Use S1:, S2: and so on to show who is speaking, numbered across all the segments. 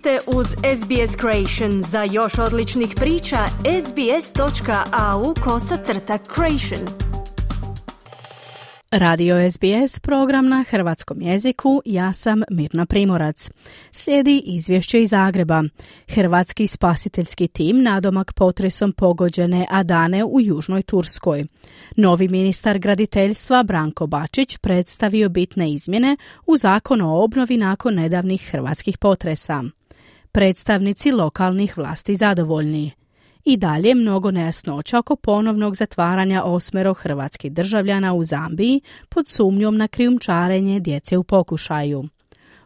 S1: ste uz SBS Creation. Za još odličnih priča, sbs.au kosacrta creation.
S2: Radio SBS, program na hrvatskom jeziku, ja sam Mirna Primorac. Slijedi izvješće iz Zagreba. Hrvatski spasiteljski tim nadomak potresom pogođene Adane u Južnoj Turskoj. Novi ministar graditeljstva Branko Bačić predstavio bitne izmjene u zakon o obnovi nakon nedavnih hrvatskih potresa. Predstavnici lokalnih vlasti zadovoljni i dalje mnogo nejasnoća oko ponovnog zatvaranja osmero hrvatskih državljana u Zambiji pod sumnjom na krijumčarenje djece u pokušaju.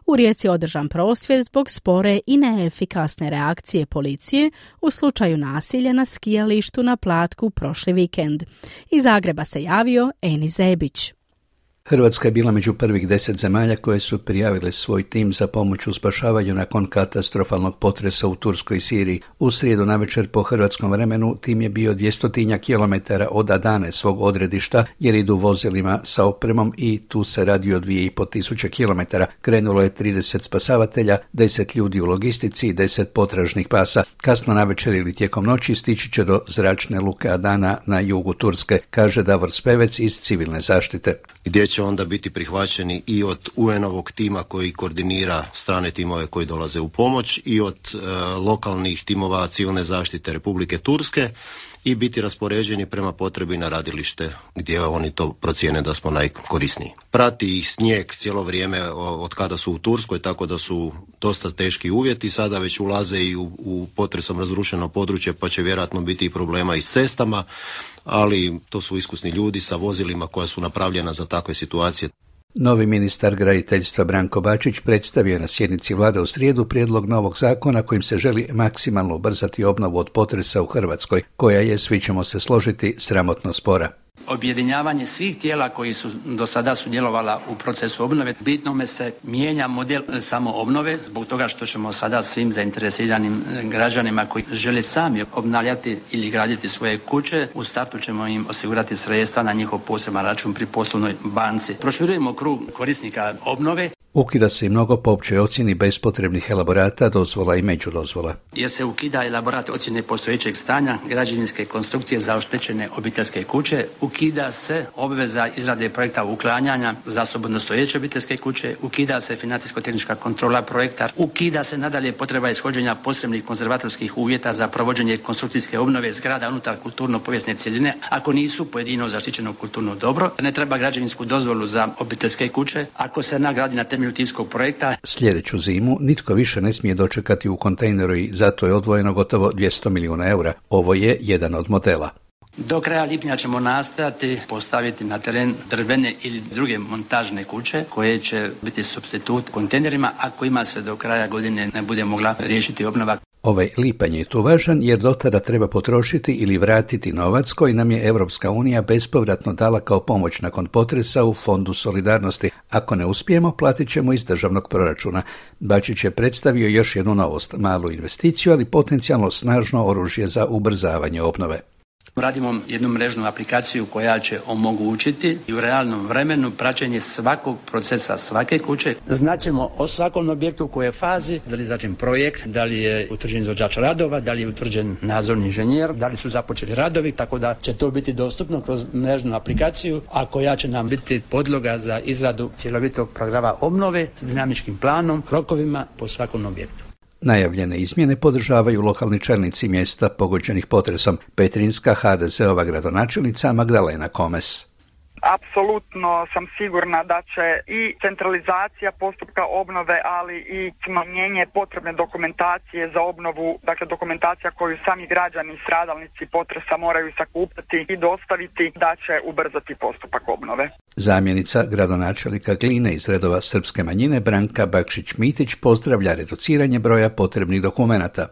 S2: U Rijeci je održan prosvjed zbog spore i neefikasne reakcije policije u slučaju nasilja na skijalištu na Platku prošli vikend. Iz Zagreba se javio Eni Zebić.
S3: Hrvatska je bila među prvih deset zemalja koje su prijavile svoj tim za pomoć u spašavanju nakon katastrofalnog potresa u Turskoj Siriji. U srijedu navečer po hrvatskom vremenu tim je bio dvjestotinja kilometara od Adane svog odredišta jer idu vozilima sa opremom i tu se radi o dvije i po tisuće kilometara. Krenulo je 30 spasavatelja, 10 ljudi u logistici i 10 potražnih pasa. Kasno navečer ili tijekom noći stići će do zračne luke Adana na jugu Turske, kaže Davor Spevec iz civilne zaštite.
S4: Gdje će onda biti prihvaćeni i od UN-ovog tima koji koordinira strane timove koji dolaze u pomoć i od e, lokalnih timova civilne zaštite Republike Turske i biti raspoređeni prema potrebi na radilište gdje oni to procijene da smo najkorisniji. Prati ih snijeg cijelo vrijeme od kada su u Turskoj, tako da su dosta teški uvjeti, sada već ulaze i u, u potresom razrušeno područje pa će vjerojatno biti i problema i s cestama, ali to su iskusni ljudi sa vozilima koja su napravljena za takve situacije.
S3: Novi ministar graditeljstva Branko Bačić predstavio na sjednici vlade u srijedu prijedlog novog zakona kojim se želi maksimalno ubrzati obnovu od potresa u Hrvatskoj, koja je, svi ćemo se složiti, sramotno spora
S5: objedinjavanje svih tijela koji su do sada sudjelovala u procesu obnove. Bitnome se mijenja model samo obnove zbog toga što ćemo sada svim zainteresiranim građanima koji žele sami obnavljati ili graditi svoje kuće, u startu ćemo im osigurati sredstva na njihov poseban račun pri poslovnoj banci. Proširujemo krug korisnika obnove
S3: Ukida se i mnogo po općoj ocjeni bespotrebnih elaborata, dozvola i međudozvola.
S5: Jer se ukida elaborat ocjene postojećeg stanja građevinske konstrukcije za oštećene obiteljske kuće, ukida se obveza izrade projekta uklanjanja za slobodno stojeće obiteljske kuće, ukida se financijsko-tehnička kontrola projekta, ukida se nadalje potreba ishođenja posebnih konzervatorskih uvjeta za provođenje konstrukcijske obnove zgrada unutar kulturno-povijesne cjeline, ako nisu pojedino zaštićeno kulturno dobro. Ne treba građevinsku dozvolu za obiteljske kuće, ako se nagradi na temelju temelju projekta.
S3: Sljedeću zimu nitko više ne smije dočekati u kontejneru i zato je odvojeno gotovo 200 milijuna eura. Ovo je jedan od modela.
S5: Do kraja lipnja ćemo nastojati postaviti na teren drvene ili druge montažne kuće koje će biti substitut kontejnerima, a kojima se do kraja godine ne bude mogla riješiti obnova.
S3: Ovaj lipanj je tu važan jer do tada treba potrošiti ili vratiti novac koji nam je Europska unija bespovratno dala kao pomoć nakon potresa u Fondu solidarnosti. Ako ne uspijemo, platit ćemo iz državnog proračuna. Bačić je predstavio još jednu novost, malu investiciju, ali potencijalno snažno oružje za ubrzavanje obnove.
S5: Radimo jednu mrežnu aplikaciju koja će omogućiti i u realnom vremenu praćenje svakog procesa svake kuće. Znaćemo o svakom objektu u kojoj fazi, da li je začin projekt, da li je utvrđen izvođač radova, da li je utvrđen nadzorni inženjer, da li su započeli radovi, tako da će to biti dostupno kroz mrežnu aplikaciju, a koja će nam biti podloga za izradu cjelovitog programa obnove s dinamičkim planom, rokovima po svakom objektu.
S3: Najavljene izmjene podržavaju lokalni čelnici mjesta pogođenih potresom. Petrinska HDZ-ova gradonačelnica Magdalena Komes
S6: apsolutno sam sigurna da će i centralizacija postupka obnove, ali i smanjenje potrebne dokumentacije za obnovu, dakle dokumentacija koju sami građani stradalnici potresa moraju sakupiti i dostaviti, da će ubrzati postupak obnove.
S3: Zamjenica gradonačelnika Gline iz redova srpske manjine Branka Bakšić-Mitić pozdravlja reduciranje broja potrebnih dokumenata.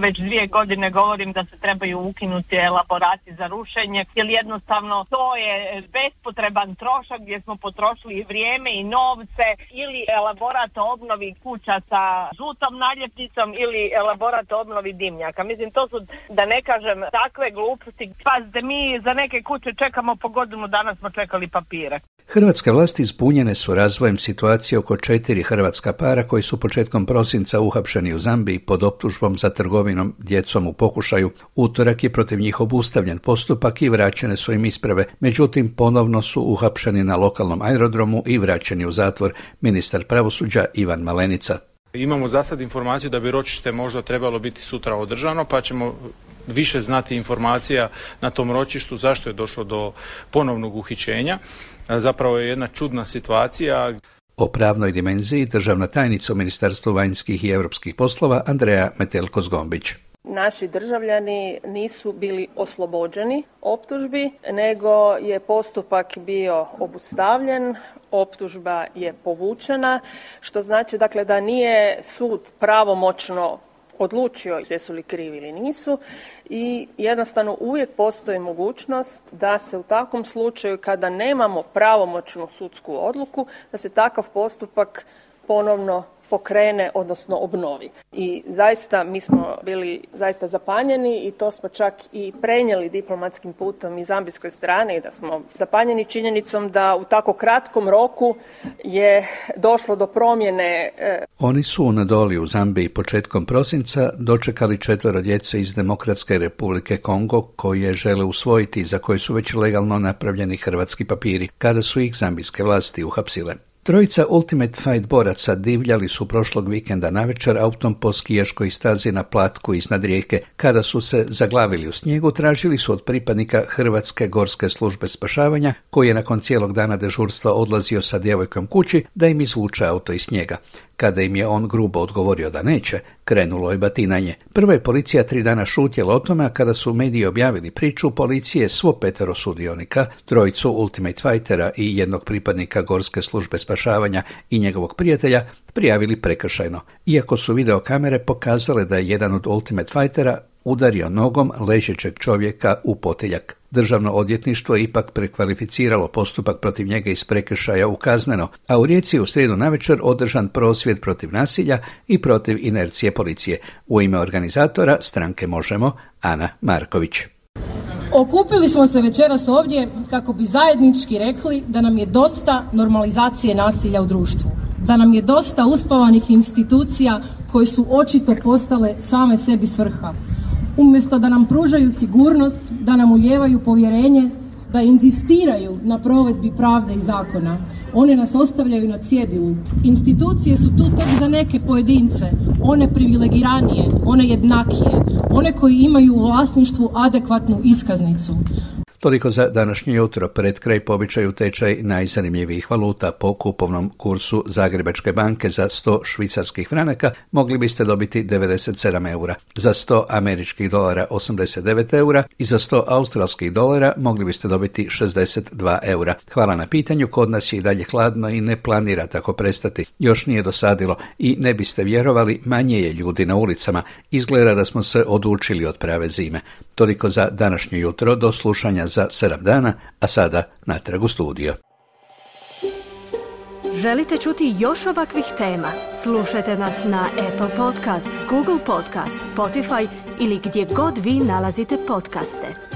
S7: Već dvije godine govorim da se trebaju ukinuti elaborati za rušenje, jer jednostavno to je bespotreban trošak gdje smo potrošili vrijeme i novce ili elaborat obnovi kuća sa žutom naljepnicom ili elaborat obnovi dimnjaka. Mislim, to su, da ne kažem, takve gluposti. Pazite, mi za neke kuće čekamo po godinu dana smo čekali papire.
S3: Hrvatske vlasti ispunjene su razvojem situacije oko četiri hrvatska para koji su početkom prosinca uhapšeni u Zambiji pod optužbom za trgovinom djecom u pokušaju. Utorak je protiv njih obustavljen postupak i vraćene su im isprave, međutim ponovno su uhapšeni na lokalnom aerodromu i vraćeni u zatvor ministar pravosuđa Ivan Malenica.
S8: Imamo za sad informaciju da bi ročište možda trebalo biti sutra održano, pa ćemo više znati informacija na tom ročištu zašto je došlo do ponovnog uhićenja. Zapravo je jedna čudna situacija.
S3: O pravnoj dimenziji državna tajnica u Ministarstvu vanjskih i europskih poslova Andreja Metelko-Zgombić.
S9: Naši državljani nisu bili oslobođeni optužbi, nego je postupak bio obustavljen, optužba je povučena, što znači dakle da nije sud pravomoćno odlučio jesu li krivi ili nisu i jednostavno uvijek postoji mogućnost da se u takvom slučaju kada nemamo pravomoćnu sudsku odluku da se takav postupak ponovno pokrene, odnosno obnovi. I zaista mi smo bili zaista zapanjeni i to smo čak i prenijeli diplomatskim putom i zambijskoj strane i da smo zapanjeni činjenicom da u tako kratkom roku je došlo do promjene.
S3: E, Oni su na doli u Zambiji početkom prosinca dočekali četvero djece iz Demokratske republike Kongo koje žele usvojiti za koje su već legalno napravljeni hrvatski papiri kada su ih zambijske vlasti uhapsile. Trojica Ultimate Fight boraca divljali su prošlog vikenda navečer autom po skijaškoj stazi na platku iznad rijeke. Kada su se zaglavili u snijegu, tražili su od pripadnika Hrvatske gorske službe spašavanja, koji je nakon cijelog dana dežurstva odlazio sa djevojkom kući, da im izvuče auto iz snijega. Kada im je on grubo odgovorio da neće, krenulo je batinanje. Prva je policija tri dana šutjela o tome, a kada su mediji objavili priču, policije svo petero sudionika, trojicu Ultimate Fightera i jednog pripadnika Gorske službe spašavanja i njegovog prijatelja, prijavili prekršajno. Iako su videokamere pokazale da je jedan od Ultimate Fightera udario nogom ležećeg čovjeka u poteljak. Državno odvjetništvo je ipak prekvalificiralo postupak protiv njega iz prekršaja u kazneno, a u Rijeci je u srijedu navečer održan prosvjed protiv nasilja i protiv inercije policije. U ime organizatora stranke Možemo, Ana Marković.
S10: Okupili smo se večeras ovdje kako bi zajednički rekli da nam je dosta normalizacije nasilja u društvu, da nam je dosta uspavanih institucija koje su očito postale same sebi svrha. Umjesto da nam pružaju sigurnost, da nam uljevaju povjerenje, da inzistiraju na provedbi pravde i zakona. One nas ostavljaju na cjedilu. Institucije su tu tek za neke pojedince, one privilegiranije, one jednakije, one koji imaju u vlasništvu adekvatnu iskaznicu.
S3: Toliko za današnje jutro. Pred kraj pobičaju tečaj najzanimljivijih valuta po kupovnom kursu Zagrebačke banke za 100 švicarskih franaka mogli biste dobiti 97 eura, za 100 američkih dolara 89 eura i za 100 australskih dolara mogli biste dobiti 62 eura. Hvala na pitanju, kod nas je i dalje hladno i ne planira tako prestati. Još nije dosadilo i ne biste vjerovali, manje je ljudi na ulicama. Izgleda da smo se odučili od prave zime. Toliko za današnje jutro, do slušanja za 7 dana, a sada natrag u studio.
S1: Želite čuti još ovakvih tema? Slušajte nas na Apple Podcast, Google Podcast, Spotify ili gdje god vi nalazite podcaste.